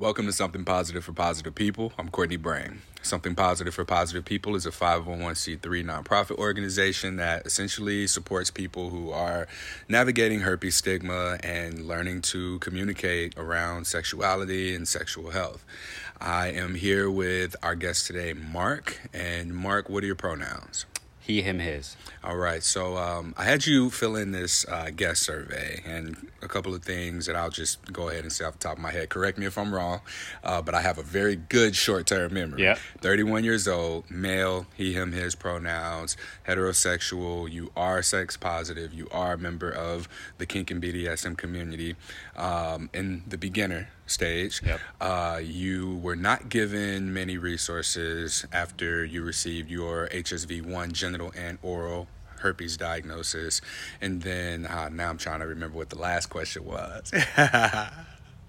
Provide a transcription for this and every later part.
Welcome to Something Positive for Positive People. I'm Courtney Brame. Something Positive for Positive People is a 501c3 nonprofit organization that essentially supports people who are navigating herpes stigma and learning to communicate around sexuality and sexual health. I am here with our guest today, Marc. And Marc, what are your pronouns? He, him, his. All right. So um, I had you fill in this uh, guest survey and a couple of things that I'll just go ahead and say off the top of my head. Correct me if I'm wrong, uh, but I have a very good short term memory. Yeah. 31 years old, male, he, him, his pronouns, heterosexual, you are sex positive, you are a member of the kink and BDSM community. Um, in the beginner stage, Yep. uh, you were not given many resources after you received your HSV1 genital and oral herpes diagnosis. And then uh, now I'm trying to remember what the last question was.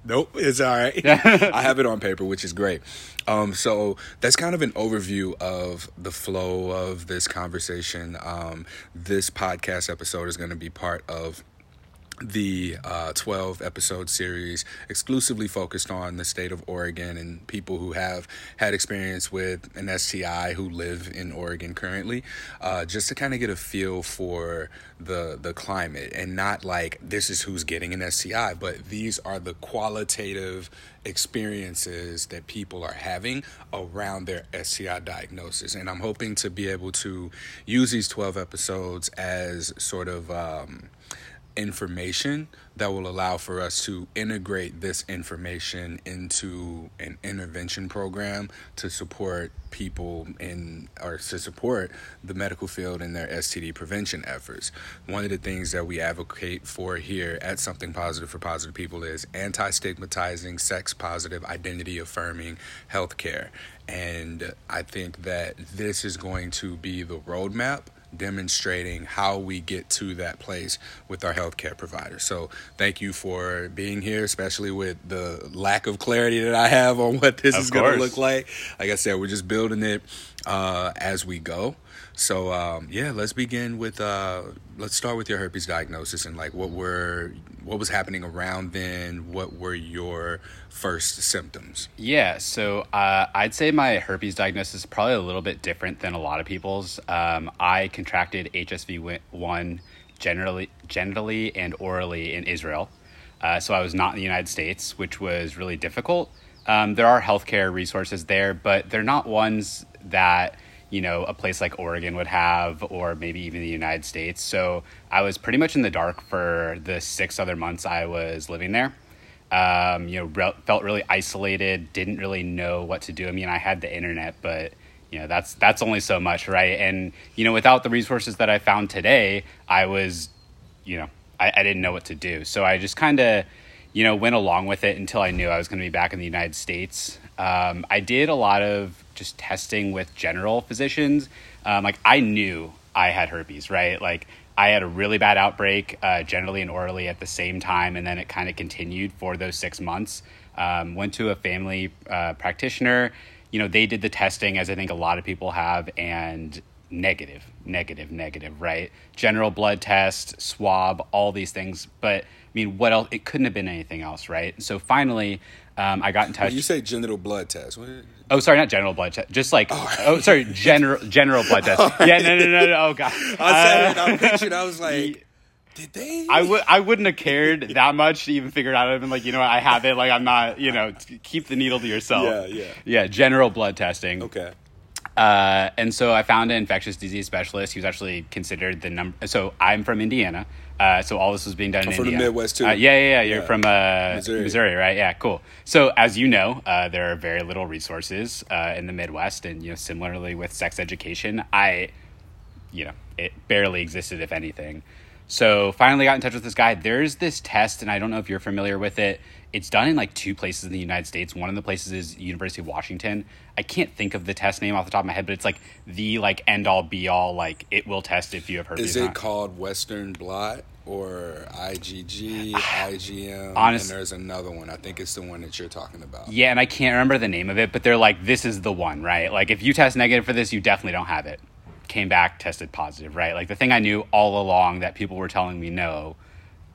Nope, it's all right. I have it on paper, which is great. Um, so that's kind of an overview of the flow of this conversation. Um, this podcast episode is going to be part of the uh, 12 episode series exclusively focused on the state of Oregon and people who have had experience with an STI who live in Oregon currently, uh, just to kind of get a feel for the the climate and not like this is who's getting an STI, but these are the qualitative experiences that people are having around their STI diagnosis. And I'm hoping to be able to use these 12 episodes as sort of um, information that will allow for us to integrate this information into an intervention program to support people in or to support the medical field in their STD prevention efforts. One of the things that we advocate for here at Something Positive for Positive People is anti-stigmatizing, sex positive, identity affirming healthcare. And I think that this is going to be the roadmap demonstrating how we get to that place with our healthcare providers. So, thank you for being here, especially with the lack of clarity that I have on what this Of is going to look like. Like I said, we're just building it uh, as we go. So, um, yeah, let's begin with uh, let's start with your herpes diagnosis and like what were what was happening around then. What were your first symptoms? Yeah, so uh, I'd say my herpes diagnosis is probably a little bit different than a lot of people's. Um, I contracted HSV one generally, genitally and orally in Israel, uh, so I was not in the United States, which was really difficult. Um, there are healthcare resources there, but they're not ones that you know a place like Oregon would have, or maybe even the United States. So I was pretty much in the dark for the six other months I was living there um, you know, re- felt really isolated, didn't really know what to do. I mean, I had the internet, but you know, that's that's only so much, right? And you know, without the resources that I found today, I was, you know, I, I didn't know what to do. So I just kind of, you know, went along with it until I knew I was going to be back in the United States. Um, I did a lot of just testing with general physicians. Um, like I knew I had herpes, right? Like I had a really bad outbreak, uh, generally and orally at the same time, and then it kind of continued for those six months. Um, went to a family uh, practitioner. You know, they did the testing, as I think a lot of people have, and negative, negative, negative, right? General blood test, swab, all these things. But mean, what else? It couldn't have been anything else, right? So finally, um, I got in touch. When you say genital blood test. What, Oh, sorry, not genital blood test. Just like oh, sorry, general general blood test. Yeah, no, no, no, no. Oh god. I said Uh, it. I pictured. I was like, did they? I would I wouldn't have cared that much to even figure it out. I've been like, you know what, I have it. Like I'm not, you know, keep the needle to yourself. Yeah, yeah. Yeah, general blood testing. Okay. Uh, and so I found an infectious disease specialist. He was actually considered the number. So I'm from Indiana. Uh, so all this was being done in from the Midwest, too. Uh, yeah, yeah, yeah. You're Yeah. from uh, Missouri. Missouri. right? Yeah, cool. So as you know, uh, there are very little resources uh, in the Midwest, and you know, similarly with sex education, I, you know, it barely existed, if anything. So finally got in touch with this guy. There's this test, and I don't know if you're familiar with it. It's done in like two places in the United States. One of the places is University of Washington. I can't think of the test name off the top of my head, but it's like the like end all be all like it will test if you have herpes. Is it not. called Western blot or IgG, IgM? Honest- and there's another one. I think it's the one that you're talking about. Yeah, and I can't remember the name of it, but they're like, this is the one, right? Like, if you test negative for this, you definitely don't have it. Came back, tested positive, right? Like, the thing I knew all along that people were telling me no.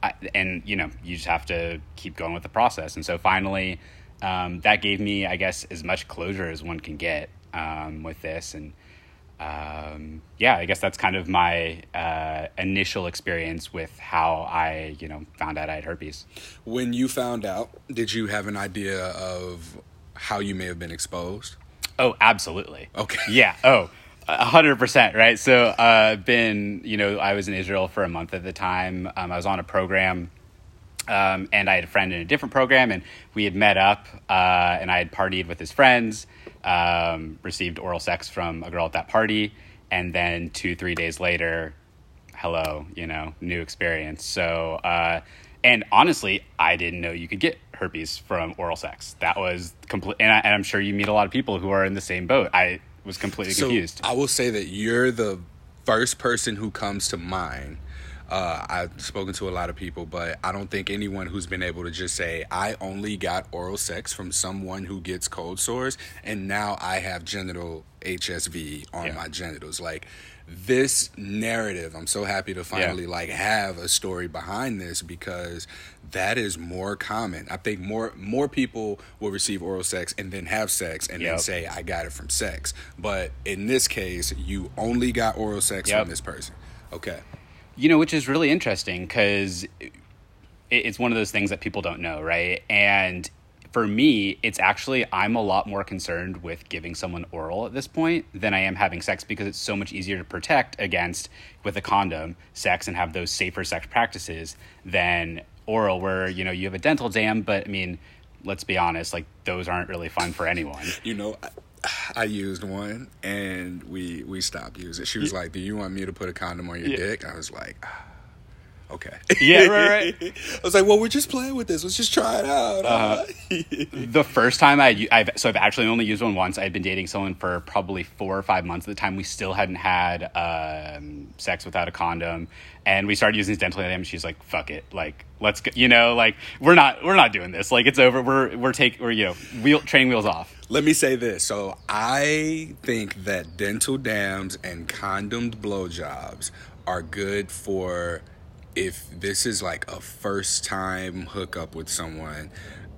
I, and, you know, you just have to keep going with the process. And so finally, um, that gave me, I guess, as much closure as one can get um, with this. And um, yeah, I guess that's kind of my uh, initial experience with how I, you know, found out I had herpes. When you found out, did you have an idea of how you may have been exposed? Oh, absolutely. Okay. Yeah. Oh, a hundred percent. Right. So, uh, been, you know, I was in Israel for a month at the time. Um, I was on a program, um, and I had a friend in a different program, and we had met up, uh, and I had partied with his friends, um, received oral sex from a girl at that party, and then two, three days later, hello, you know, new experience. So, uh, and honestly, I didn't know you could get herpes from oral sex. That was complete, and, I, and I'm sure you meet a lot of people who are in the same boat. I was completely So confused. I will say that you're the first person who comes to mind. Uh, I've spoken to a lot of people, but I don't think anyone who's been able to just say, I only got oral sex from someone who gets cold sores, and now I have genital HSV on Yeah. my genitals. Like, this narrative, I'm so happy to finally like have a story behind this because that is more common. I think more more people will receive oral sex and then have sex and then say I got it from sex. But in this case, you only got oral sex Yep. from this person. Okay. You know, which is really interesting because it's one of those things that people don't know, right? And for me, it's actually, I'm a lot more concerned with giving someone oral at this point than I am having sex because it's so much easier to protect against with a condom sex and have those safer sex practices than oral, where, you know, you have a dental dam, but I mean, let's be honest, like those aren't really fun for anyone. You know, I, used one and we we stopped using it. She was like, "Do you want me to put a condom on your Yeah. dick?" I was like, ah, "Okay." Yeah, right, right. I was like, "Well, we're just playing with this. Let's just try it out." Uh-huh. the first time I, I've, so I've actually only used one once. I'd been dating someone for probably four or five months at the time. We still hadn't had um, sex without a condom, and we started using this dental dam. And she's like, "Fuck it, like let's go." You know, like we're not we're not doing this. Like it's over. We're we're take we're you know wheel training wheels off. Let me say this. So I think that dental dams and condomed blowjobs are good for if this is like a first time hookup with someone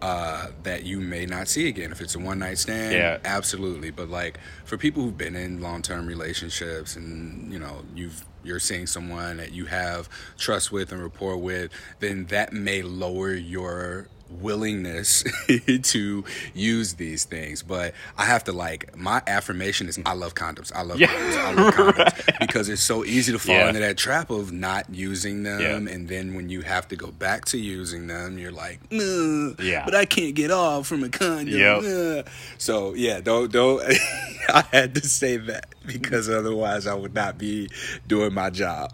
uh, that you may not see again. If it's a one night stand, Yeah. absolutely. But like for people who've been in long term relationships and you know you've you're seeing someone that you have trust with and rapport with, then that may lower your willingness to use these things but i have to like my affirmation is i love condoms i love Yeah, condoms i love condoms because it's so easy to fall Yeah. into that trap of not using them Yeah. and then when you have to go back to using them you're like Yeah. but i can't get off from a condom Yep. Ugh." so yeah don't don't i had to say that because otherwise i would not be doing my job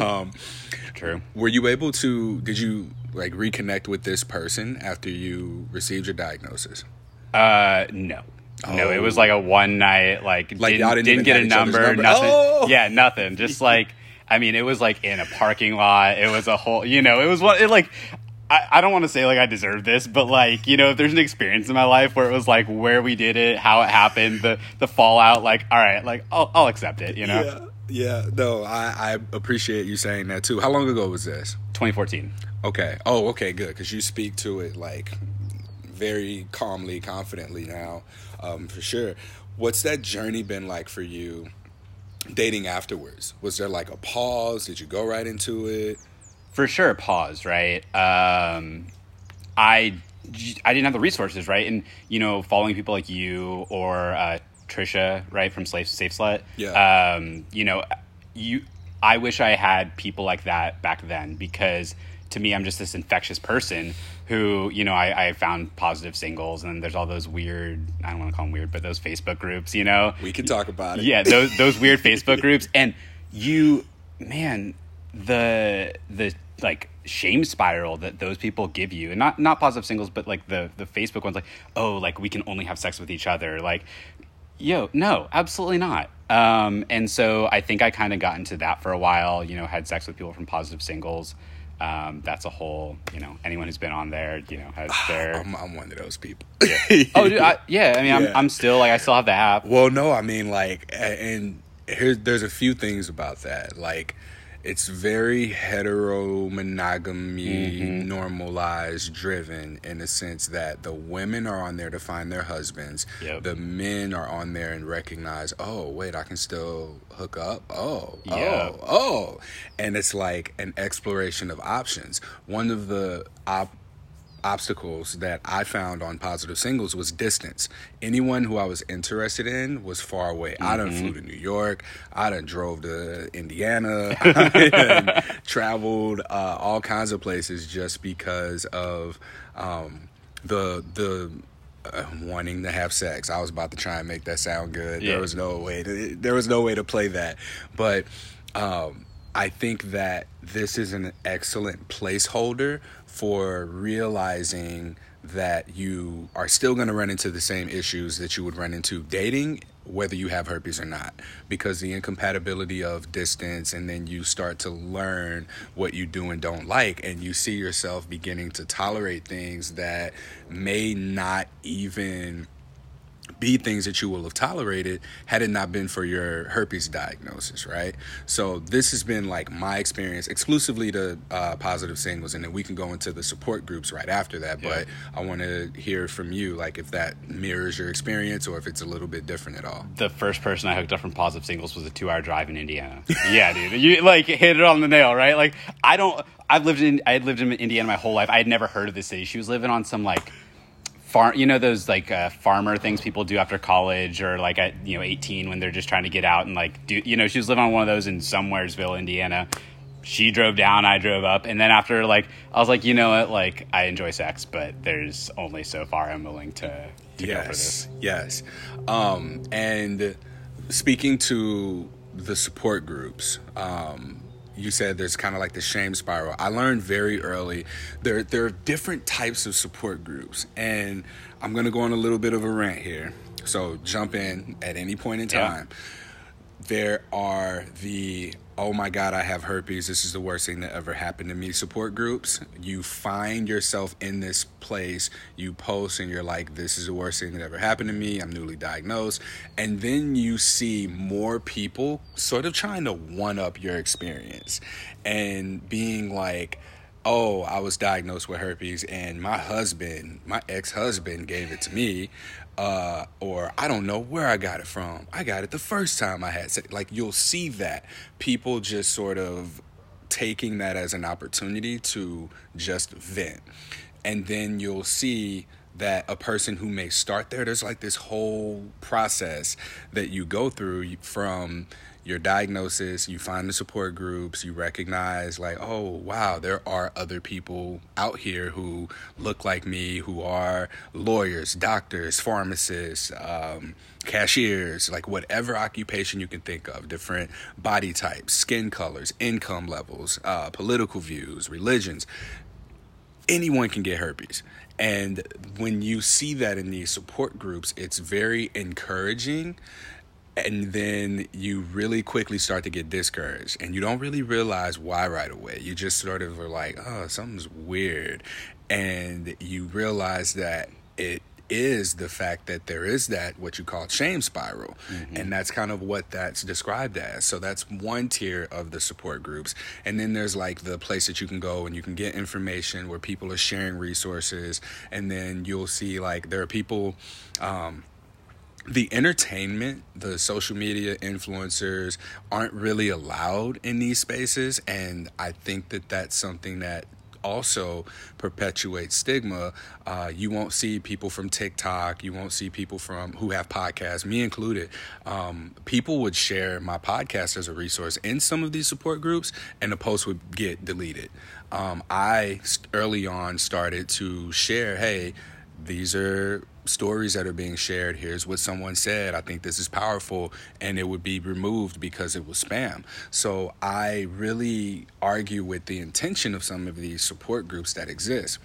um True. were you able to did you like reconnect with this person after you received your diagnosis Uh, no. No, it was Oh. like a one night, like, Like, didn't, didn't didn't, get a number, number? nothing. Oh! Yeah, nothing. Just like, I mean, it was like in a parking lot. It was a whole, you know, it was one, it like, I, I don't want to say like I deserve this, but like, you know, if there's an experience in my life where it was like where we did it, how it happened, the, the fallout, like, all right, like, I'll, I'll accept it, you know? yeah yeah no I, I appreciate you saying that too how long ago was this 2014. Okay. Oh okay good because you speak to it like very calmly confidently now um, for sure. What's that journey been like for you dating afterwards? Was there like a pause? Did you go right into it? For sure pause right? Um i i didn't have the resources right? And you know following people like you or uh trisha right from slave safe slut Yeah. um you know you i wish i had people like that back then because to me i'm just this infectious person who you know i, I found positive singles and there's all those weird i don't want to call them weird but those facebook groups you know? We can talk about it. Yeah those those weird facebook groups. And you man the the like shame spiral that those people give you and not not positive singles but like the the facebook ones like oh like we can only have sex with each other like yo no absolutely not. Um and so i think i kind of got into that for a while you know had sex with people from positive singles um that's a whole you know anyone who's been on there you know has their I'm, I'm one of those people oh dude, I, yeah i mean Yeah. I'm, I'm still like i still have the app Well, no, I mean like, and here's there's a few things about that. Like, it's very hetero monogamy mm-hmm. normalized driven in the sense that the women are on there to find their husbands yep. the men are on there and recognize oh wait i can still hook up oh yep. oh oh and it's like an exploration of options one of the op- obstacles that I found on positive singles was distance. Anyone who I was interested in was far away. Mm-hmm. I done flew to New York. I done drove to Indiana. I traveled uh, all kinds of places just because of um, the the uh, wanting to have sex. I was about to try and make that sound good. Yeah. There was no way. To, there was no way to play that, but. Um, I think that this is an excellent placeholder for realizing that you are still going to run into the same issues that you would run into dating whether you have herpes or not. Because the incompatibility of distance and then you start to learn what you do and don't like and you see yourself beginning to tolerate things that may not even be things that you will have tolerated had it not been for your herpes diagnosis, right? So this has been like my experience exclusively to uh, positive singles, and then we can go into the support groups right after that. Yeah. But I want to hear from you, like if that mirrors your experience or if it's a little bit different at all. The first person I hooked up from positive singles was a two-hour drive in Indiana. yeah, dude, you like hit it on the nail, right? Like I don't. I've lived in I had lived in Indiana my whole life. I had never heard of the city. She was living on some like farm you know those like uh, farmer things people do after college or like at you know 18 when they're just trying to get out and like do you know she was living on one of those in somewheresville indiana. She drove down i drove up and then after like i was like you know what? Like i enjoy sex but there's only so far i'm willing to, to yes, yes. Um and speaking to the support groups um you said there's kind of like the shame spiral. I learned very early there there are different types of support groups, and I'm gonna go on a little bit of a rant here. So jump in at any point in time. Yeah there are the oh my god i have herpes. This is the worst thing that ever happened to me. Support groups you find yourself in this place you post and you're like this is the worst thing that ever happened to me. I'm newly diagnosed. And then you see more people sort of trying to one up your experience and being like oh, I was diagnosed with herpes and my husband, my ex husband, gave it to me uh, or I don't know where I got it from. I got it the first time I had sex. Like you'll see that people just sort of taking that as an opportunity to just vent. And then you'll see that a person who may start there, there's like this whole process that you go through from your diagnosis, you find the support groups, you recognize, like, oh, wow, there are other people out here who look like me, who are lawyers, doctors, pharmacists, um, cashiers, like whatever occupation you can think of, different body types, skin colors, income levels, uh, political views, religions. Anyone can get herpes. And when you see that in these support groups, it's very encouraging and then you really quickly start to get discouraged and you don't really realize why right away. You just sort of are like oh something's weird. And you realize that it is the fact that there is that what you call shame spiral. Mm-hmm. and that's kind of what that's described as. So that's one tier of the support groups. And then there's like the place that you can go and you can get information where people are sharing resources. And then you'll see like there are people um, the entertainment, the social media influencers aren't really allowed in these spaces. And I think that that's something that also perpetuates stigma. Uh, you won't see people from TikTok. You won't see people from who have podcasts, me included. Um, people would share my podcast as a resource in some of these support groups, and the post would get deleted. Um, I early on started to share, hey, these are stories that are being shared. Here's what someone said. I think this is powerful. And it would be removed because it was spam. So I really argue with the intention of some of these support groups that exist.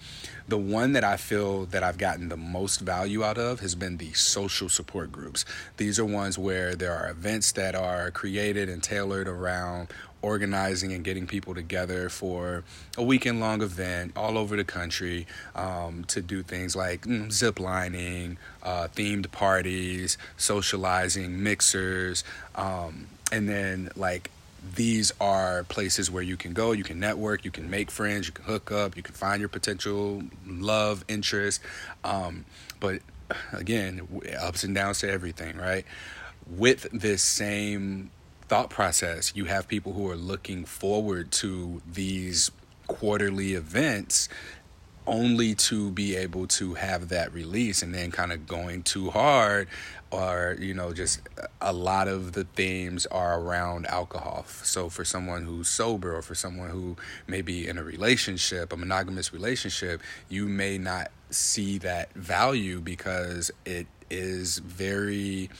The one that I feel that I've gotten the most value out of has been the social support groups. These are ones where there are events that are created and tailored around organizing and getting people together for a weekend long event all over the country um, to do things like mm, zip lining, uh, themed parties, socializing, mixers, um, and then like these are places where you can go, you can network, you can make friends, you can hook up, you can find your potential love, interest. Um, but again, ups and downs to everything, right? With this same thought process, you have people who are looking forward to these quarterly events only to be able to have that release and then kind of going too hard or you know just a lot of the themes are around alcohol. So for someone who's sober or for someone who may be in a relationship a monogamous relationship you may not see that value because it is very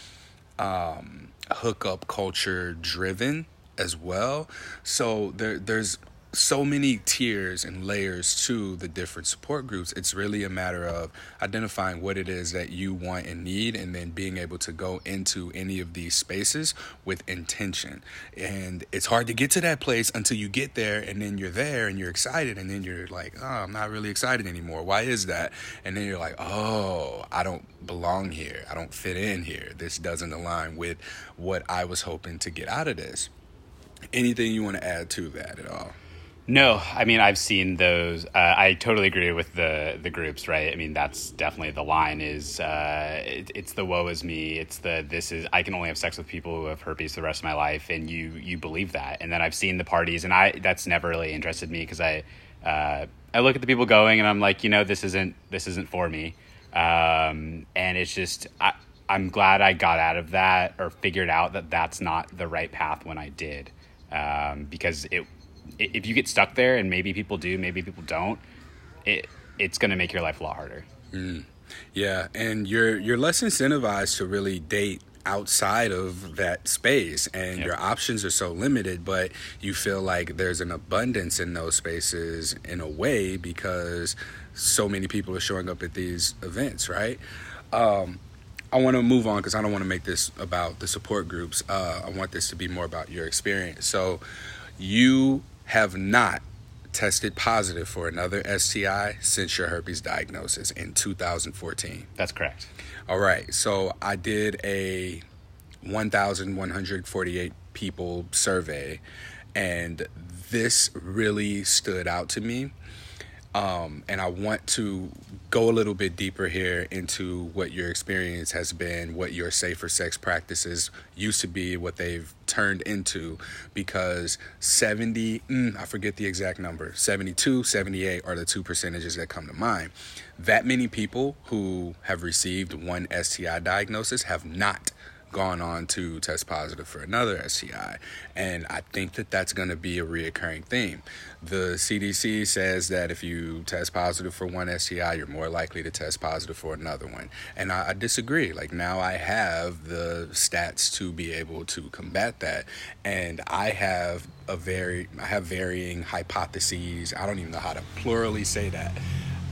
um, hookup culture driven as well. So there there's so many tiers and layers to the different support groups. It's really a matter of identifying what it is that you want and need, and then being able to go into any of these spaces with intention. And it's hard to get to that place until you get there, and then you're there and you're excited, and then you're like, oh, I'm not really excited anymore. Why is that? And then you're like, oh, I don't belong here. I don't fit in here. This doesn't align with what I was hoping to get out of this. Anything you want to add to that at all? No, I mean I've seen those. Uh, I totally agree with the the groups, right? I mean that's definitely the line. Is uh, it, it's the woe is me. It's the this is I can only have sex with people who have herpes the rest of my life, and you you believe that. And then I've seen the parties, and I that's never really interested me because I uh, I look at the people going, and I'm like, you know, this isn't this isn't for me. Um, and it's just I, I'm glad I got out of that or figured out that that's not the right path when I did, um, because it if you get stuck there, and maybe people do, maybe people don't, it it's going to make your life a lot harder. Mm. Yeah, and you're you're less incentivized to really date outside of that space and yep. your options are so limited but you feel like there's an abundance in those spaces in a way because so many people are showing up at these events right um, i want to move on because i don't want to make this about the support groups uh, i want this to be more about your experience so you have not tested positive for another STI since your herpes diagnosis in 2014. That's correct. All right. So I did a 1,148 people survey, and this really stood out to me um, and I want to go a little bit deeper here into what your experience has been, what your safer sex practices used to be, what they've turned into, because 70, mm, I forget the exact number, 72, 78 are the two percentages that come to mind. That many people who have received one STI diagnosis have not gone on to test positive for another STI. And I think that that's going to be a reoccurring theme. The CDC says that if you test positive for one STI, you're more likely to test positive for another one. And I, I disagree. Like now I have the stats to be able to combat that. And I have a very, I have varying hypotheses. I don't even know how to plurally say that.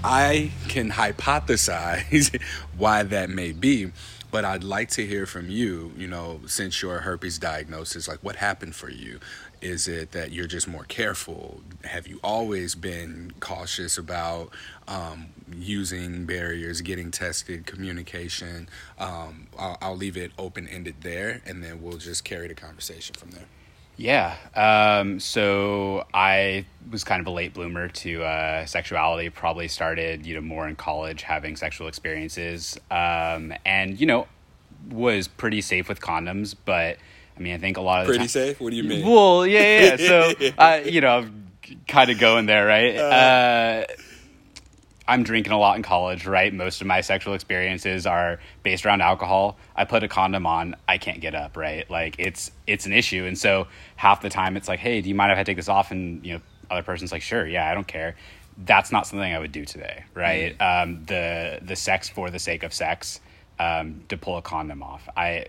I can hypothesize why that may be but I'd like to hear from you, you know, since your herpes diagnosis, like what happened for you? Is it that you're just more careful? Have you always been cautious about um, using barriers, getting tested, communication? Um, I'll, I'll leave it open ended there, and then we'll just carry the conversation from there. Yeah. Um, so I was kind of a late bloomer to uh, sexuality. Probably started, you know, more in college, having sexual experiences, um, and you know, was pretty safe with condoms. But I mean, I think a lot of pretty safe. What do you mean? Well, yeah, yeah. So, uh, you know, kind of going there, right? Uh, uh I'm drinking a lot in college, right? Most of my sexual experiences are based around alcohol. I put a condom on, I can't get up, right? Like it's it's an issue. And so half the time it's like, "Hey, do you mind if I take this off?" and you know, other person's like, "Sure, yeah, I don't care." That's not something I would do today, right? Mm. Um, the the sex for the sake of sex, um, to pull a condom off. I,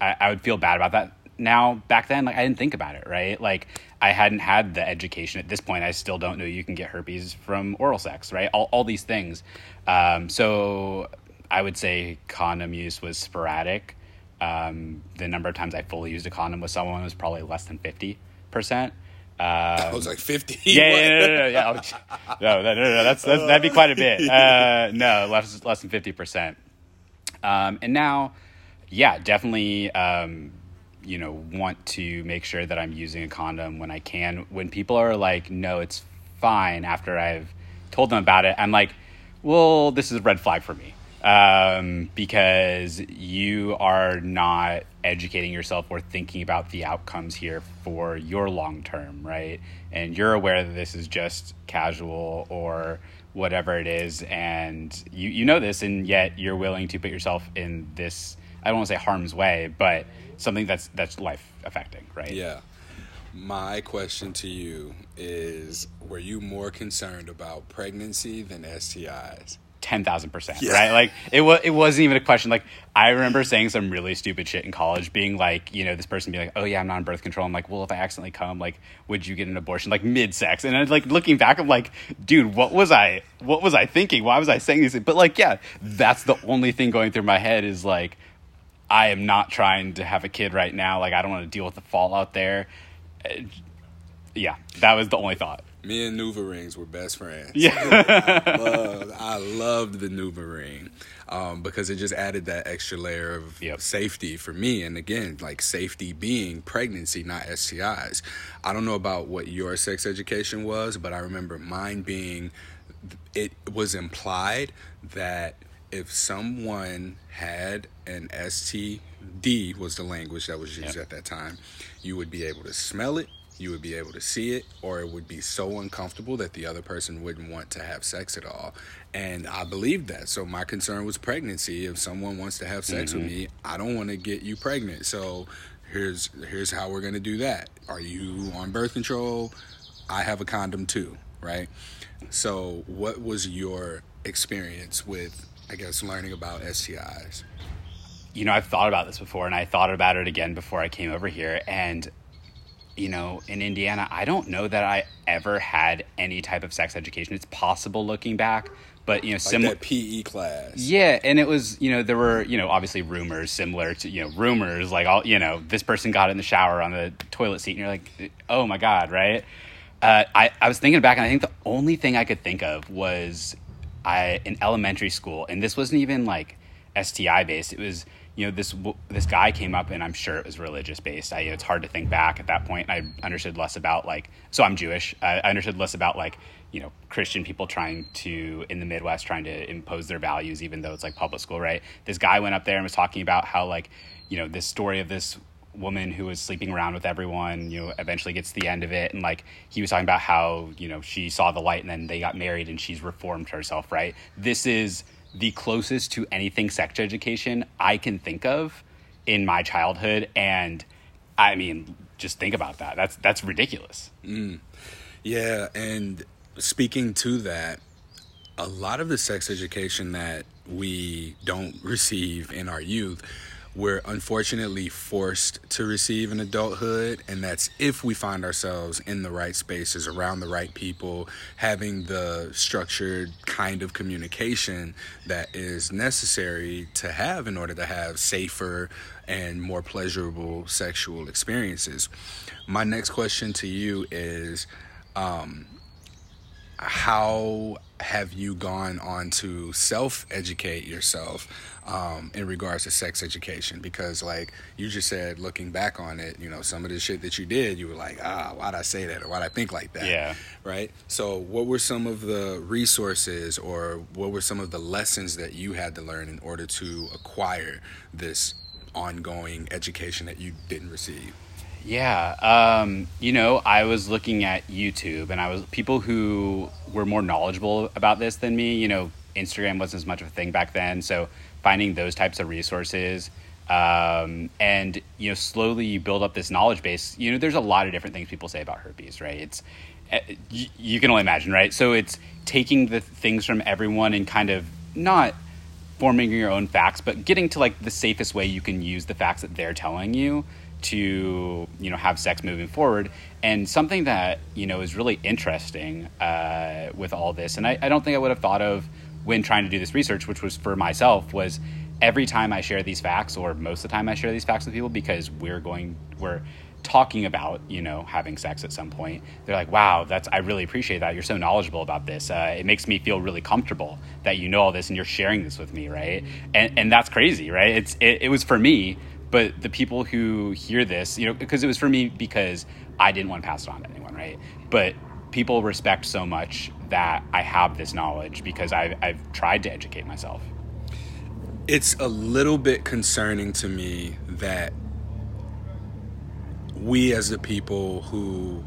I I would feel bad about that now back then like i didn't think about it right like i hadn't had the education at this point i still don't know you can get herpes from oral sex right all, all these things um, so i would say condom use was sporadic um, the number of times i fully used a condom with someone was probably less than 50% um, I was like fifty. Yeah, yeah, no, no, no, yeah. no, no, no, no, that's, that's that'd be quite a bit. Uh, no, less less than fifty percent. Um, and now, yeah, definitely um, you know, want to make sure that I'm using a condom when I can. When people are like, no, it's fine after I've told them about it, I'm like, well, this is a red flag for me um, because you are not educating yourself or thinking about the outcomes here for your long term, right? And you're aware that this is just casual or whatever it is, and you, you know this, and yet you're willing to put yourself in this, I don't want to say harm's way, but something that's, that's life affecting, right? Yeah. My question to you is Were you more concerned about pregnancy than STIs? ten thousand percent, right? Like it was, it wasn't even a question. Like I remember saying some really stupid shit in college, being like, you know, this person being like, "Oh yeah, I'm not on birth control." I'm like, "Well, if I accidentally come, like, would you get an abortion?" Like mid sex, and I'm like looking back, I'm like, dude, what was I, what was I thinking? Why was I saying these? But like, yeah, that's the only thing going through my head is like, I am not trying to have a kid right now. Like, I don't want to deal with the fallout there. Uh, yeah, that was the only thought. Me and NuvaRings were best friends. Yeah. I, loved, I loved the NuvaRing um, because it just added that extra layer of Yep. safety for me. And again, like safety being pregnancy, not STIs. I don't know about what your sex education was, but I remember mine being it was implied that if someone had an STD was the language that was used Yep. at that time, you would be able to smell it, you would be able to see it, or it would be so uncomfortable that the other person wouldn't want to have sex at all. And I believed that. So my concern was pregnancy. If someone wants to have sex with mm-hmm. me, I don't want to get you pregnant. So here's here's how we're gonna do that. Are you on birth control? I have a condom too, right? So what was your experience with I guess learning about STIs? you know, I've thought about this before and I thought about it again before I came over here. And, you know, in Indiana, I don't know that I ever had any type of sex education. It's possible looking back, but, you know, similar. that PE class. Yeah, and it was, you know, there were, you know, obviously rumors similar to, you know, rumors like all, you know, this person got in the shower on the toilet seat and you're like, oh my God, right? Uh, I, I was thinking back and I think the only thing I could think of was I in elementary school, and this wasn't even like STI based. It was, you know, this this guy came up, and I'm sure it was religious based. I, it's hard to think back at that point. I understood less about like, so I'm Jewish. I, I understood less about like, you know, Christian people trying to in the Midwest trying to impose their values, even though it's like public school, right? This guy went up there and was talking about how like, you know, this story of this woman who was sleeping around with everyone, you know, eventually gets the end of it. And like he was talking about how, you know, she saw the light and then they got married and she's reformed herself, right? This is the closest to anything sex education I can think of in my childhood. And I mean, just think about that. That's that's ridiculous. Mm. Yeah, and speaking to that, a lot of the sex education that we don't receive in our youth, we're unfortunately forced to receive in adulthood, and that's if we find ourselves in the right spaces, around the right people, having the structured kind of communication that is necessary to have in order to have safer and more pleasurable sexual experiences. My next question to you is um, how have you gone on to self educate yourself um, in regards to sex education? Because, like you just said, looking back on it, you know, some of the shit that you did, you were like, ah, why'd I say that or why'd I think like that? Yeah. Right? So, what were some of the resources or what were some of the lessons that you had to learn in order to acquire this ongoing education that you didn't receive? Yeah, um, you know, I was looking at YouTube, and I was people who were more knowledgeable about this than me. You know, Instagram wasn't as much of a thing back then, so finding those types of resources, um, and you know, slowly you build up this knowledge base. You know, there's a lot of different things people say about herpes, right? It's uh, you, you can only imagine, right? So it's taking the things from everyone and kind of not forming your own facts, but getting to like the safest way you can use the facts that they're telling you to you know have sex moving forward. And something that you know is really interesting uh, with all this, and I, I don't think I would have thought of when trying to do this research, which was for myself, was every time I share these facts, or most of the time I share these facts with people, because we're going we're talking about you know having sex at some point they're like wow that's i really appreciate that. You're so knowledgeable about this. Uh, it makes me feel really comfortable that you know all this and you're sharing this with me right? And and that's crazy right? It's it, it was for me but the people who hear this, you know, because it was for me because I didn't want to pass it on to anyone, right? But people respect so much that I have this knowledge because I've, I've tried to educate myself. It's a little bit concerning to me that we, as the people who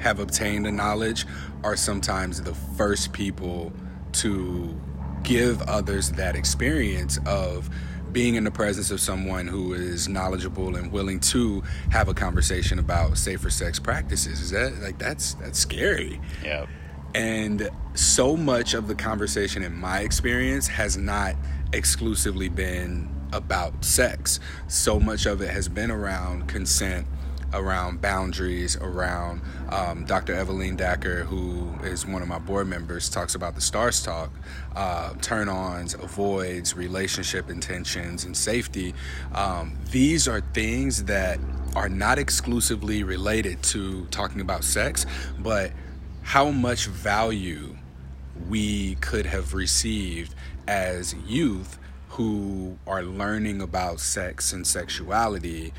have obtained the knowledge, are sometimes the first people to give others that experience of being in the presence of someone who is knowledgeable and willing to have a conversation about safer sex practices. Is that like that's that's scary. Yeah. And so much of the conversation in my experience has not exclusively been about sex. So much of it has been around consent around boundaries, around um, Dr. Evelyn Dacker, who is one of my board members, talks about the STARS talk, uh, turn ons, avoids, relationship intentions, and safety. Um, these are things that are not exclusively related to talking about sex, but how much value we could have received as youth who are learning about sex and sexuality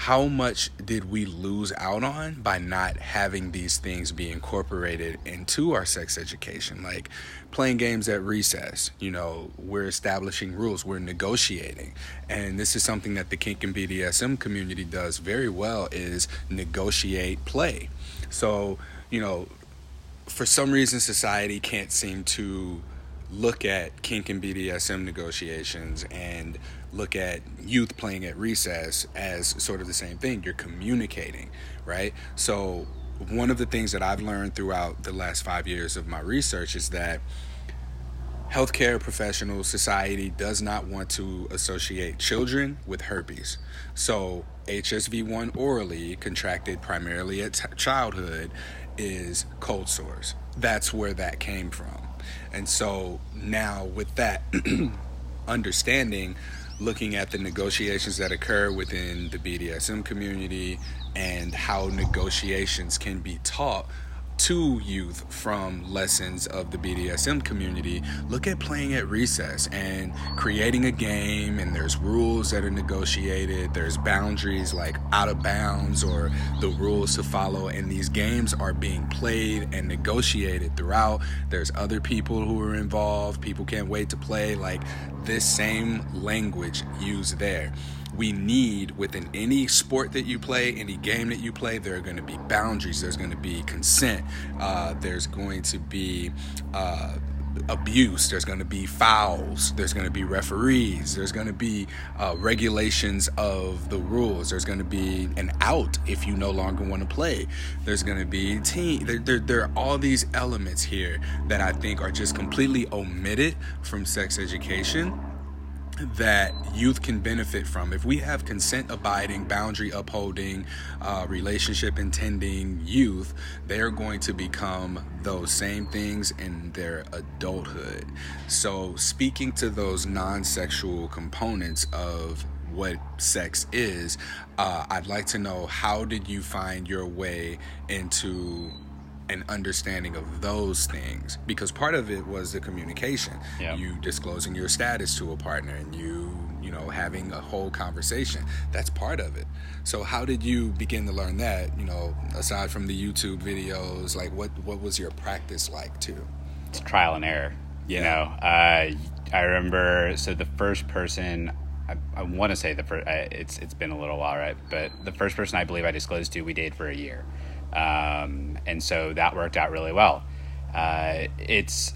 how much did we lose out on by not having these things be incorporated into our sex education? Like playing games at recess you know we're establishing rules we're negotiating. And this is something that the kink and bdsm community does very well is negotiate play. So you know for some reason society can't seem to look at kink and bdsm negotiations and look at youth playing at recess as sort of the same thing. You're communicating, right? So, one of the things that I've learned throughout the last five years of my research is that healthcare professional society does not want to associate children with herpes. So, HSV1 orally, contracted primarily at t- childhood, is cold sores. That's where that came from. And so, now with that understanding, looking at the negotiations that occur within the BDSM community and how negotiations can be taught to youth from lessons of the BDSM community, look at playing at recess and creating a game. And there's rules that are negotiated, there's boundaries like out of bounds or the rules to follow. And these games are being played and negotiated throughout. There's other people who are involved, people can't wait to play. Like this same language used there we need within any sport that you play, any game that you play, there are going to be boundaries, there's going to be consent, uh, there's going to be uh, abuse, there's going to be fouls, there's going to be referees, there's going to be uh, regulations of the rules, there's going to be an out if you no longer want to play, there's going to be team. There, there, there are all these elements here that I think are just completely omitted from sex education that youth can benefit from. If we have consent abiding, boundary upholding, uh, relationship intending youth, they're going to become those same things in their adulthood. So, speaking to those non sexual components of what sex is, uh, I'd like to know how did you find your way into an understanding of those things because part of it was the communication yeah. you disclosing your status to a partner and you you know having a whole conversation that's part of it so how did you begin to learn that you know aside from the youtube videos like what what was your practice like too it's trial and error yeah. you know uh, i remember so the first person I, I want to say the first. Uh, it's it's been a little while, right? But the first person I believe I disclosed to, we dated for a year, um, and so that worked out really well. Uh, it's,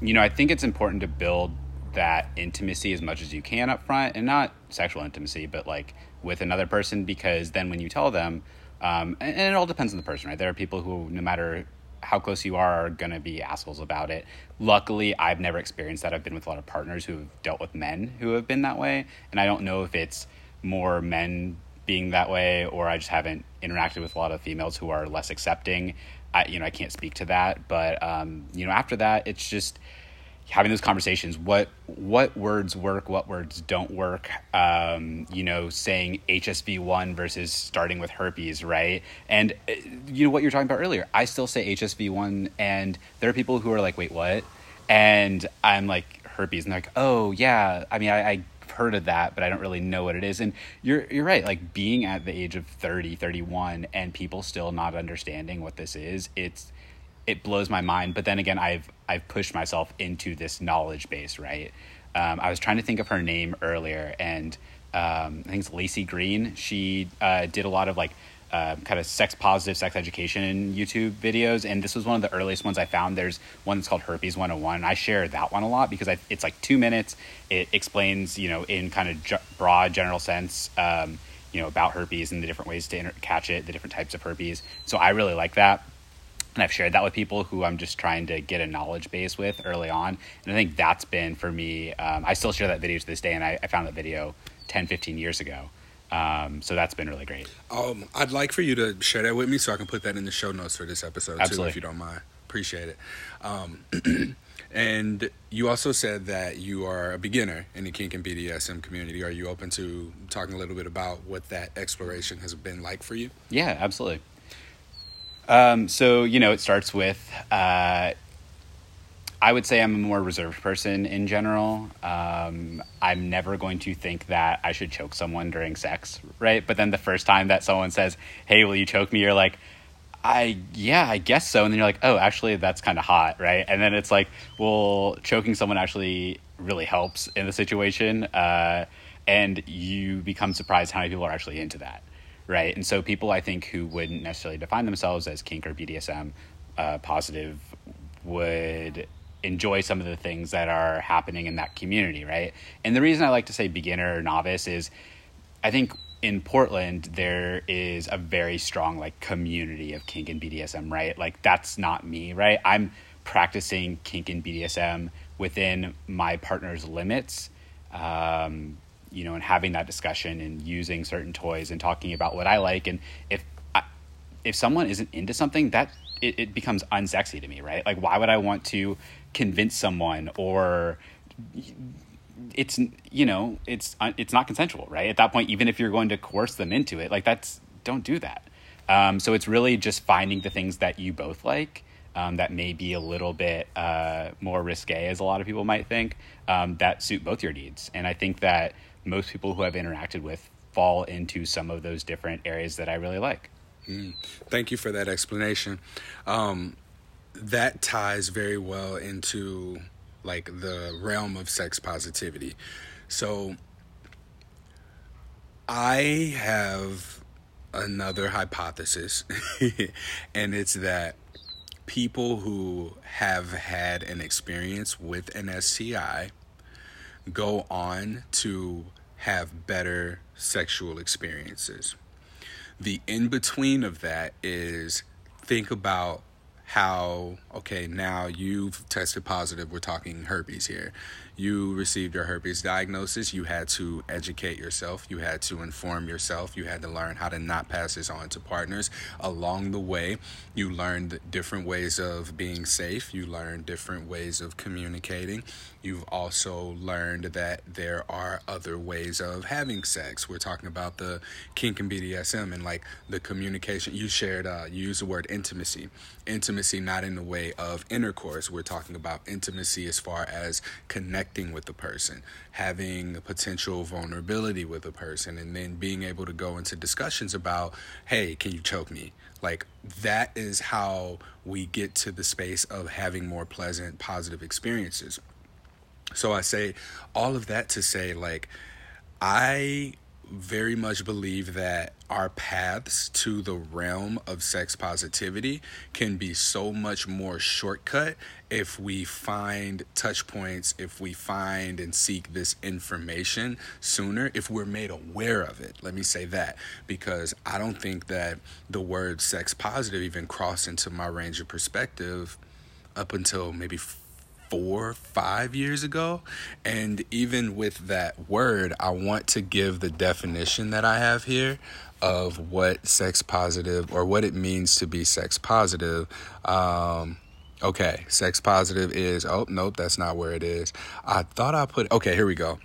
you know, I think it's important to build that intimacy as much as you can up front and not sexual intimacy, but like with another person, because then when you tell them, um, and, and it all depends on the person, right? There are people who, no matter how close you are, are going to be assholes about it. Luckily, I've never experienced that. I've been with a lot of partners who have dealt with men who have been that way. And I don't know if it's more men being that way, or I just haven't interacted with a lot of females who are less accepting. I, you know, I can't speak to that, but um, you know, after that, it's just having those conversations. What what words work? What words don't work? Um, you know, saying HSV one versus starting with herpes, right? And uh, you know what you're talking about earlier. I still say HSV one, and there are people who are like, "Wait, what?" And I'm like, "Herpes," and they're like, "Oh yeah." I mean, I, I heard of that, but I don't really know what it is. And you're you're right. Like being at the age of 30, 31 and people still not understanding what this is, it's it blows my mind. But then again, I've I've pushed myself into this knowledge base, right? Um, I was trying to think of her name earlier, and um, I think it's Lacey Green. She uh, did a lot of like uh, kind of sex positive sex education YouTube videos, and this was one of the earliest ones I found. There's one that's called Herpes 101. I share that one a lot because I, it's like two minutes. It explains, you know, in kind of broad general sense, um, you know, about herpes and the different ways to inter- catch it, the different types of herpes. So I really like that. And I've shared that with people who I'm just trying to get a knowledge base with early on. And I think that's been for me, um, I still share that video to this day, and I, I found that video 10, 15 years ago. Um, so that's been really great. Um, I'd like for you to share that with me so I can put that in the show notes for this episode Absolutely. too, if you don't mind. Appreciate it. Um, and you also said that you are a beginner in the kink and BDSM community. Are you open to talking a little bit about what that exploration has been like for you? Yeah, absolutely. Um, so you know, it starts with uh, I would say I'm a more reserved person in general. Um, I'm never going to think that I should choke someone during sex, right? But then the first time that someone says, "Hey, will you choke me?" You're like, "I yeah, I guess so." And then you're like, "Oh, actually, that's kind of hot, right?" And then it's like, well, choking someone actually really helps in the situation, uh, and you become surprised how many people are actually into that right? And so people I think who wouldn't necessarily define themselves as kink or BDSM uh, positive would enjoy some of the things that are happening in that community, right? And the reason I like to say beginner or novice is I think in Portland there is a very strong like community of kink and BDSM, right? Like that's not me, right? I'm practicing kink and BDSM within my partner's limits. Um, you know, and having that discussion and using certain toys and talking about what I like. And if I, if someone isn't into something, that it, it becomes unsexy to me, right? Like, why would I want to convince someone or it's you know it's it's not consensual, right? At that point, even if you're going to coerce them into it, like that's don't do that. Um, so it's really just finding the things that you both like. Um, that may be a little bit uh, more risque, as a lot of people might think, um, that suit both your needs. And I think that most people who I've interacted with fall into some of those different areas that I really like. Mm. Thank you for that explanation. Um, that ties very well into like the realm of sex positivity. So I have another hypothesis, and it's that people who have had an experience with an STI go on to have better sexual experiences. The in between of that is think about how, okay, now you've tested positive. We're talking herpes here. You received your herpes diagnosis. You had to educate yourself. You had to inform yourself. You had to learn how to not pass this on to partners. Along the way, you learned different ways of being safe. You learned different ways of communicating. You've also learned that there are other ways of having sex. We're talking about the kink and BDSM and like the communication. You shared, uh, you used the word intimacy. Intimacy, not in the way of intercourse. We're talking about intimacy as far as connecting with the person, having potential vulnerability with a person, and then being able to go into discussions about, hey, can you choke me? Like that is how we get to the space of having more pleasant, positive experiences. So I say all of that to say, like, I very much believe that our paths to the realm of sex positivity can be so much more shortcut if we find touch points, if we find and seek this information sooner, if we're made aware of it. Let me say that because I don't think that the word sex positive even crossed into my range of perspective up until maybe four, five years ago. And even with that word, I want to give the definition that I have here of what sex positive or what it means to be sex positive. Um, okay, sex positive is, oh, nope, that's not where it is. I thought I put, okay, here we go.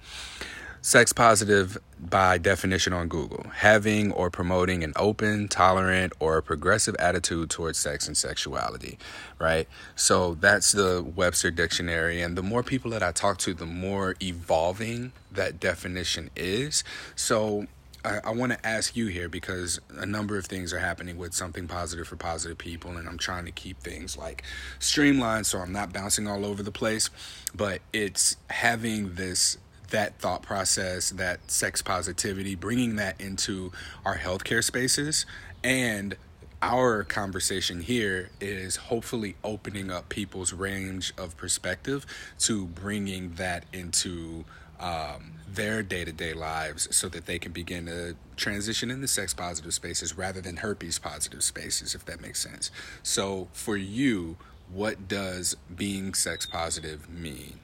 Sex positive, by definition on Google, having or promoting an open, tolerant, or progressive attitude towards sex and sexuality, right? So that's the Webster Dictionary. And the more people that I talk to, the more evolving that definition is. So I, I want to ask you here because a number of things are happening with something positive for positive people, and I'm trying to keep things like streamlined so I'm not bouncing all over the place. But it's having this that thought process, that sex positivity, bringing that into our healthcare spaces. And our conversation here is hopefully opening up people's range of perspective to bringing that into um, their day to day lives so that they can begin to transition into sex positive spaces rather than herpes positive spaces, if that makes sense. So, for you, what does being sex positive mean?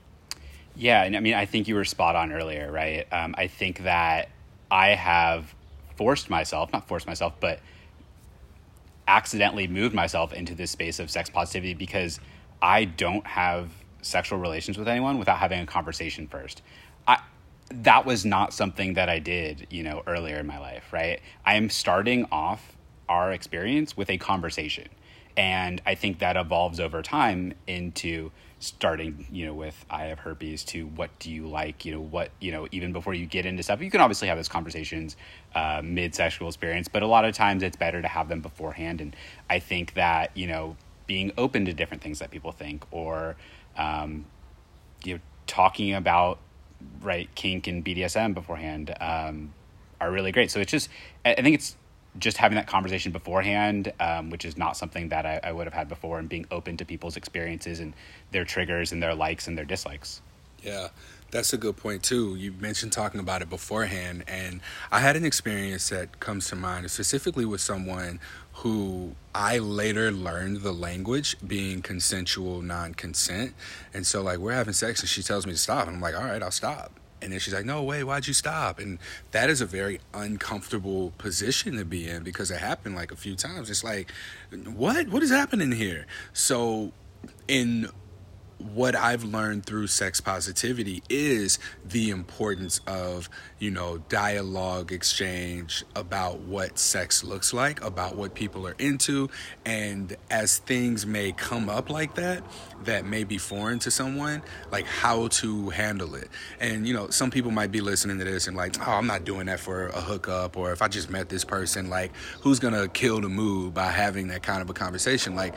Yeah, and I mean, I think you were spot on earlier, right? Um, I think that I have forced myself, not forced myself, but accidentally moved myself into this space of sex positivity because I don't have sexual relations with anyone without having a conversation first. I that was not something that I did, you know, earlier in my life, right? I am starting off our experience with a conversation. And I think that evolves over time into starting you know with i have herpes to what do you like you know what you know even before you get into stuff you can obviously have those conversations uh, mid sexual experience but a lot of times it's better to have them beforehand. And i think that you know being open to different things that people think or um, you know talking about right kink and bdsm beforehand um, are really great. So it's just i think it's just having that conversation beforehand, um, which is not something that I, I, would have had before, and being open to people's experiences and their triggers and their likes and their dislikes. Yeah, that's a good point too. You mentioned talking about it beforehand, and I had an experience that comes to mind specifically with someone who I later learned the language being consensual non consent. And so, like, we're having sex, and she tells me to stop, and I'm like, all right, I'll stop. And then she's like, no way, why'd you stop? And that is a very uncomfortable position to be in because it happened like a few times. It's like, what? What is happening here? So, in what I've learned through sex positivity is the importance of, you know, dialogue exchange about what sex looks like, about what people are into. And as things may come up like that, that may be foreign to someone, like how to handle it. And, you know, some people might be listening to this and like, oh, I'm not doing that for a hookup. Or if I just met this person, like, who's to kill the mood by having that kind of a conversation? Like,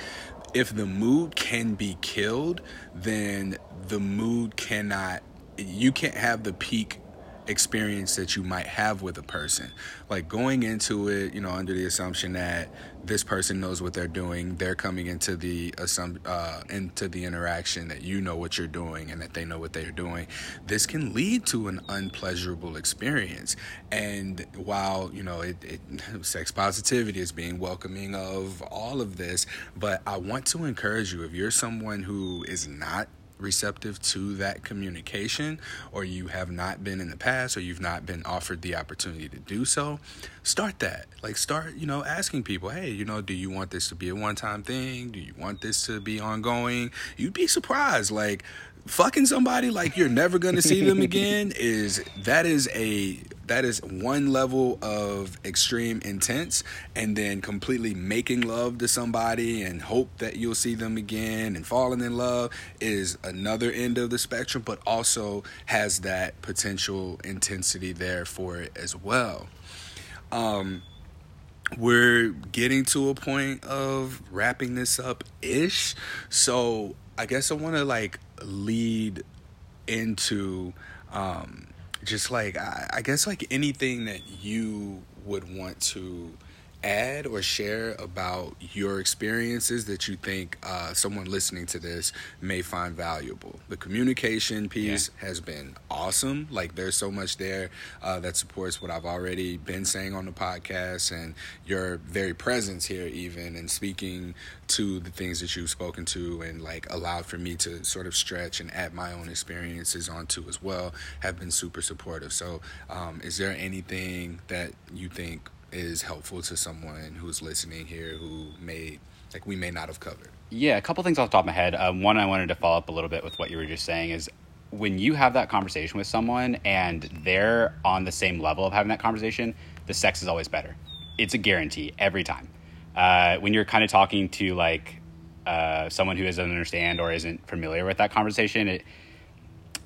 if the mood can be killed, then the mood cannot, you can't have the peak experience that you might have with a person. Like going into it, you know, under the assumption that this person knows what they're doing, they're coming into the assum- uh, into the interaction that you know what you're doing and that they know what they're doing. This can lead to an unpleasurable experience. And while you know, it, it sex positivity is being welcoming of all of this, but I want to encourage you if you're someone who is not receptive to that communication or you have not been in the past or you've not been offered the opportunity to do so start that. Like start you know asking people hey you know do you want this to be a one time thing? Do you want this to be ongoing? You'd be surprised like fucking somebody like you're never gonna see them again is that is a that is one level of extreme intense and then completely making love to somebody and hope that you'll see them again and falling in love is another end of the spectrum but also has that potential intensity there for it as well. Um we're getting to a point of wrapping this up ish so i guess i want to like lead into um, just like I, I guess like anything that you would want to add or share about your experiences that you think uh, someone listening to this may find valuable. The communication piece yeah. has been awesome. Like, there's so much there uh, that supports what I've already been saying on the podcast, and your very presence here, even, and speaking to the things that you've spoken to, and like allowed for me to sort of stretch and add my own experiences onto as well, have been super supportive. So, um, is there anything that you think is helpful to someone who's listening here who may like we may not have covered? Yeah, a couple things off the top of my head. Um, one, I wanted to follow up a little bit with what you were just saying is when you have that conversation with someone and they're on the same level of having that conversation, the sex is always better. It's a guarantee every time. Uh, when you're kind of talking to like uh, someone who doesn't understand or isn't familiar with that conversation, it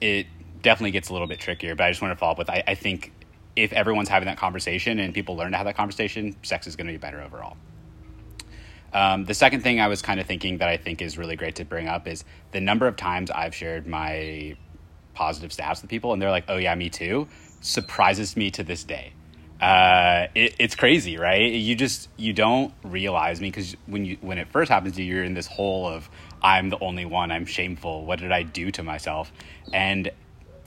it definitely gets a little bit trickier. But I just want to follow up with I, I think if everyone's having that conversation and people learn to have that conversation, sex is going to be better overall. Um, the second thing I was kind of thinking that I think is really great to bring up is the number of times I've shared my positive stats with people and they're like, oh, yeah, me too, surprises me to this day. Uh, it, it's crazy, right? You just you don't realize me because when you when it first happens to you, you're in this hole of I'm the only one. I'm shameful. What did I do to myself? And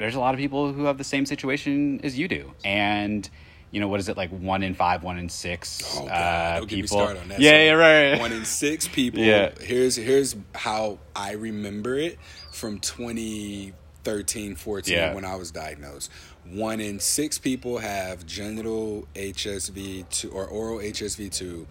there's a lot of people who have the same situation as you do, and you know, what is it like one in five, one in six Oh, uh, don't get me people? started on that. yeah, So, yeah, right. One in six people. Yeah. Here's here's how I remember it from 2013, 14 Yeah. when I was diagnosed. One in six people have genital HSV two or oral HSV two.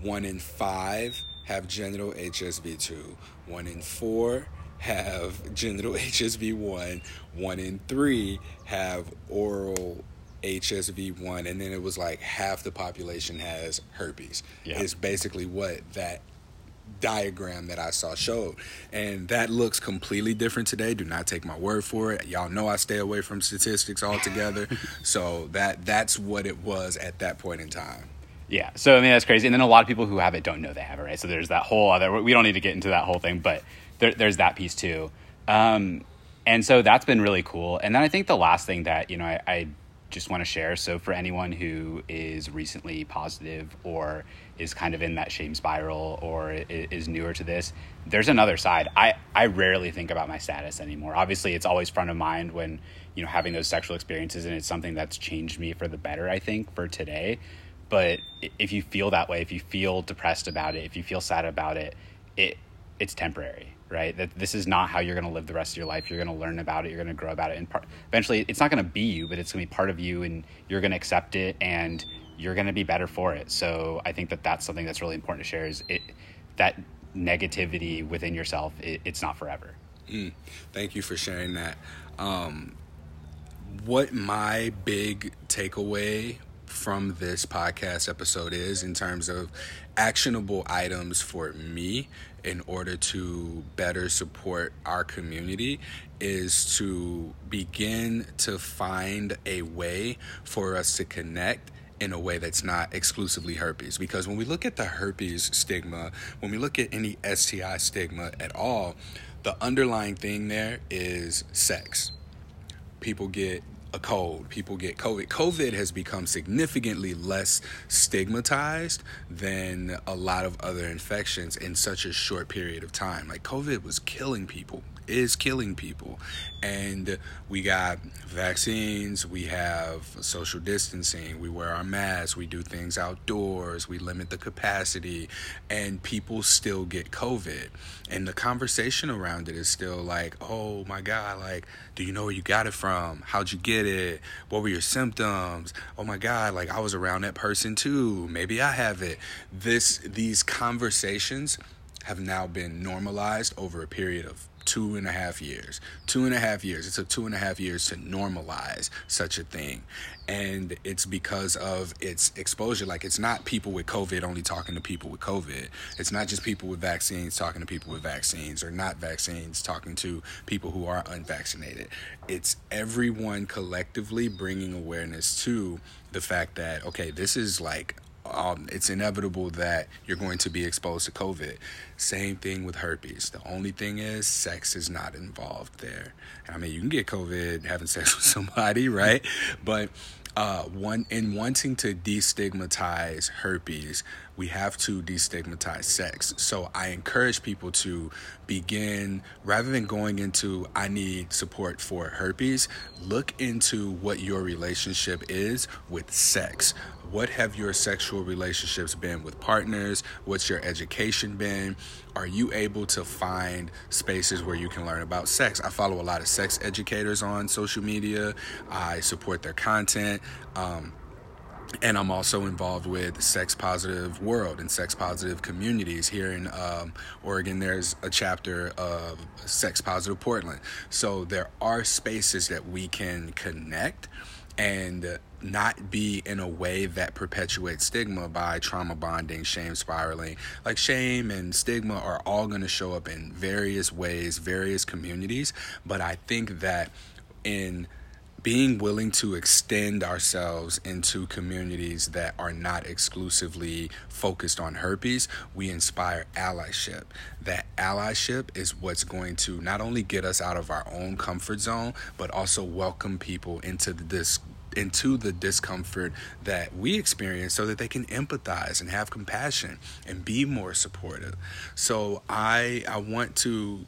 One in five have genital HSV two. One in four have genital HSV one. One in three have oral HSV one, and then it was like half the population has herpes. Yeah. Is basically what that diagram that I saw showed. And that looks completely different today. Do not take my word for it. Y'all know I stay away from statistics altogether. so that that's what it was at that point in time. Yeah. So I mean that's crazy. And then a lot of people who have it don't know they have it, right? So there's that whole other. We don't need to get into that whole thing, but there, there's that piece too. Um, and so that's been really cool. And then I think the last thing that you know I, I just want to share. So for anyone who is recently positive or is kind of in that shame spiral or is newer to this, there's another side. I I rarely think about my status anymore. Obviously, it's always front of mind when you know having those sexual experiences, and it's something that's changed me for the better. I think for today but if you feel that way if you feel depressed about it if you feel sad about it it it's temporary right? That this is not how you're going to live the rest of your life. You're going to learn about it. You're going to grow about it. And part, eventually it's not going to be you but it's going to be part of you and you're going to accept it and you're going to be better for it. So i think that that's something that's really important to share is it that negativity within yourself it, it's not forever. Thank you for sharing that. Um, what my big takeaway from this podcast episode is in terms of actionable items for me in order to better support our community is to begin to find a way for us to connect in a way that's not exclusively herpes. Because when we look at the herpes stigma, when we look at any STI stigma at all, the underlying thing there is sex. People get a cold, people get COVID. COVID has become significantly less stigmatized than a lot of other infections in such a short period of time. Like COVID was killing people, is killing people. And we got vaccines, we have social distancing, we wear our masks, we do things outdoors, we limit the capacity, and people still get COVID. And the conversation around it is still like, oh my God, like, do you know where you got it from? How'd you get it? What were your symptoms? Oh my God, like I was around that person too. Maybe I have it. This these conversations have now been normalized over a period of two and a half years. Two and a half years. It took two and a half years to normalize such a thing. And it's because of its exposure. Like, it's not people with COVID only talking to people with COVID. It's not just people with vaccines talking to people with vaccines or not vaccines talking to people who are unvaccinated. It's everyone collectively bringing awareness to the fact that, okay, this is like um, it's inevitable that you're going to be exposed to COVID. Same thing with herpes. The only thing is, sex is not involved there. I mean, you can get COVID having sex with somebody, right? But uh, one in wanting to destigmatize herpes, we have to destigmatize sex. So I encourage people to begin rather than going into I need support for herpes, look into what your relationship is with sex. What have your sexual relationships been with partners? What's your education been? Are you able to find spaces where you can learn about sex? I follow a lot of sex educators on social media. I support their content. Um, and I'm also involved with the Sex Positive World and Sex Positive Communities here in um, Oregon. There's a chapter of Sex Positive Portland. So there are spaces that we can connect and not be in a way that perpetuates stigma by trauma bonding, shame spiraling. Like shame and stigma are all going to show up in various ways, various communities. But I think that in being willing to extend ourselves into communities that are not exclusively focused on herpes, we inspire allyship. That allyship is what's going to not only get us out of our own comfort zone, but also welcome people into this into the discomfort that we experience so that they can empathize and have compassion and be more supportive. So I I want to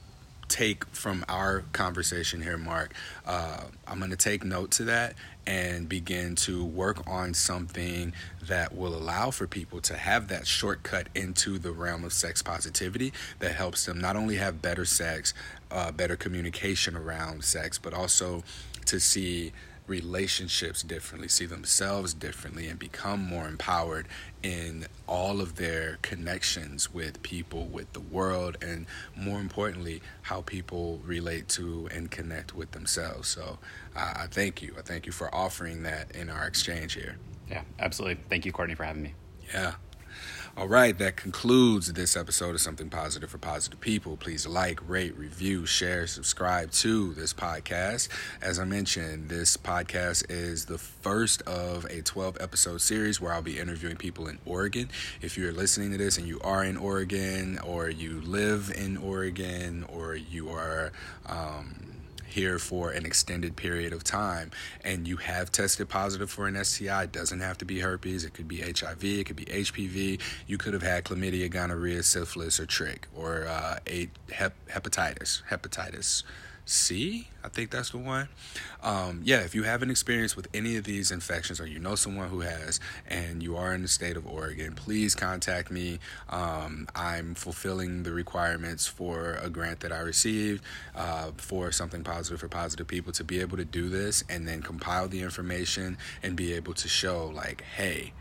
take from our conversation here, Marc. Uh, I'm going to take note to that and begin to work on something that will allow for people to have that shortcut into the realm of sex positivity that helps them not only have better sex, uh, better communication around sex, but also to see relationships differently, see themselves differently, and become more empowered in all of their connections with people, with the world, and more importantly, how people relate to and connect with themselves. So uh, I thank you. I thank you for offering that in our exchange here. Yeah, absolutely. Thank you, Courtney, for having me. Yeah. All right, that concludes this episode of Something Positive for Positive People. Please like, rate, review, share, subscribe to this podcast. As I mentioned, this podcast is the first of a 12 episode series where I'll be interviewing people in Oregon. If you're listening to this and you are in Oregon, or you live in Oregon, or you are, um, here for an extended period of time. And you have tested positive for an STI, it doesn't have to be herpes, it could be HIV, it could be HPV, you could have had chlamydia, gonorrhea, syphilis, or trich, or uh, a hep- hepatitis, hepatitis C. I think that's the one. Um, yeah, if you have an experience with any of these infections or you know someone who has and you are in the state of Oregon, please contact me. Um, I'm fulfilling the requirements for a grant that I received uh, for something positive for positive people to be able to do this and then compile the information and be able to show, like, hey,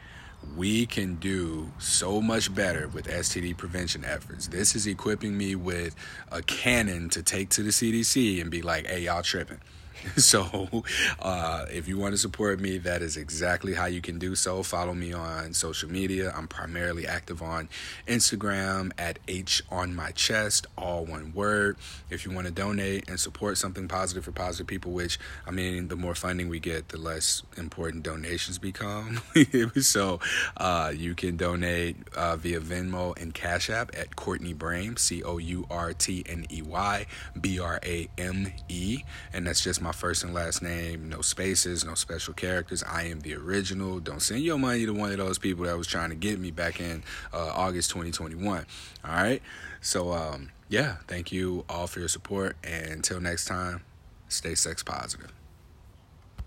we can do so much better with STD prevention efforts. This is equipping me with a cannon to take to the CDC and be like, hey, y'all tripping. So, uh, if you want to support me, that is exactly how you can do so. Follow me on social media. I'm primarily active on Instagram at H on my chest, all one word. If you want to donate and support something positive for positive people, which I mean, the more funding we get, the less important donations become. so, uh, you can donate uh, via Venmo and Cash App at Courtney Brame, C O U R T N E Y B R A M E, and that's just my my first and last name, no spaces, no special characters. I am the original. Don't send your money to one of those people that was trying to get me back in uh, August 2021. All right. So, um, yeah, thank you all for your support. And until next time, stay sex positive.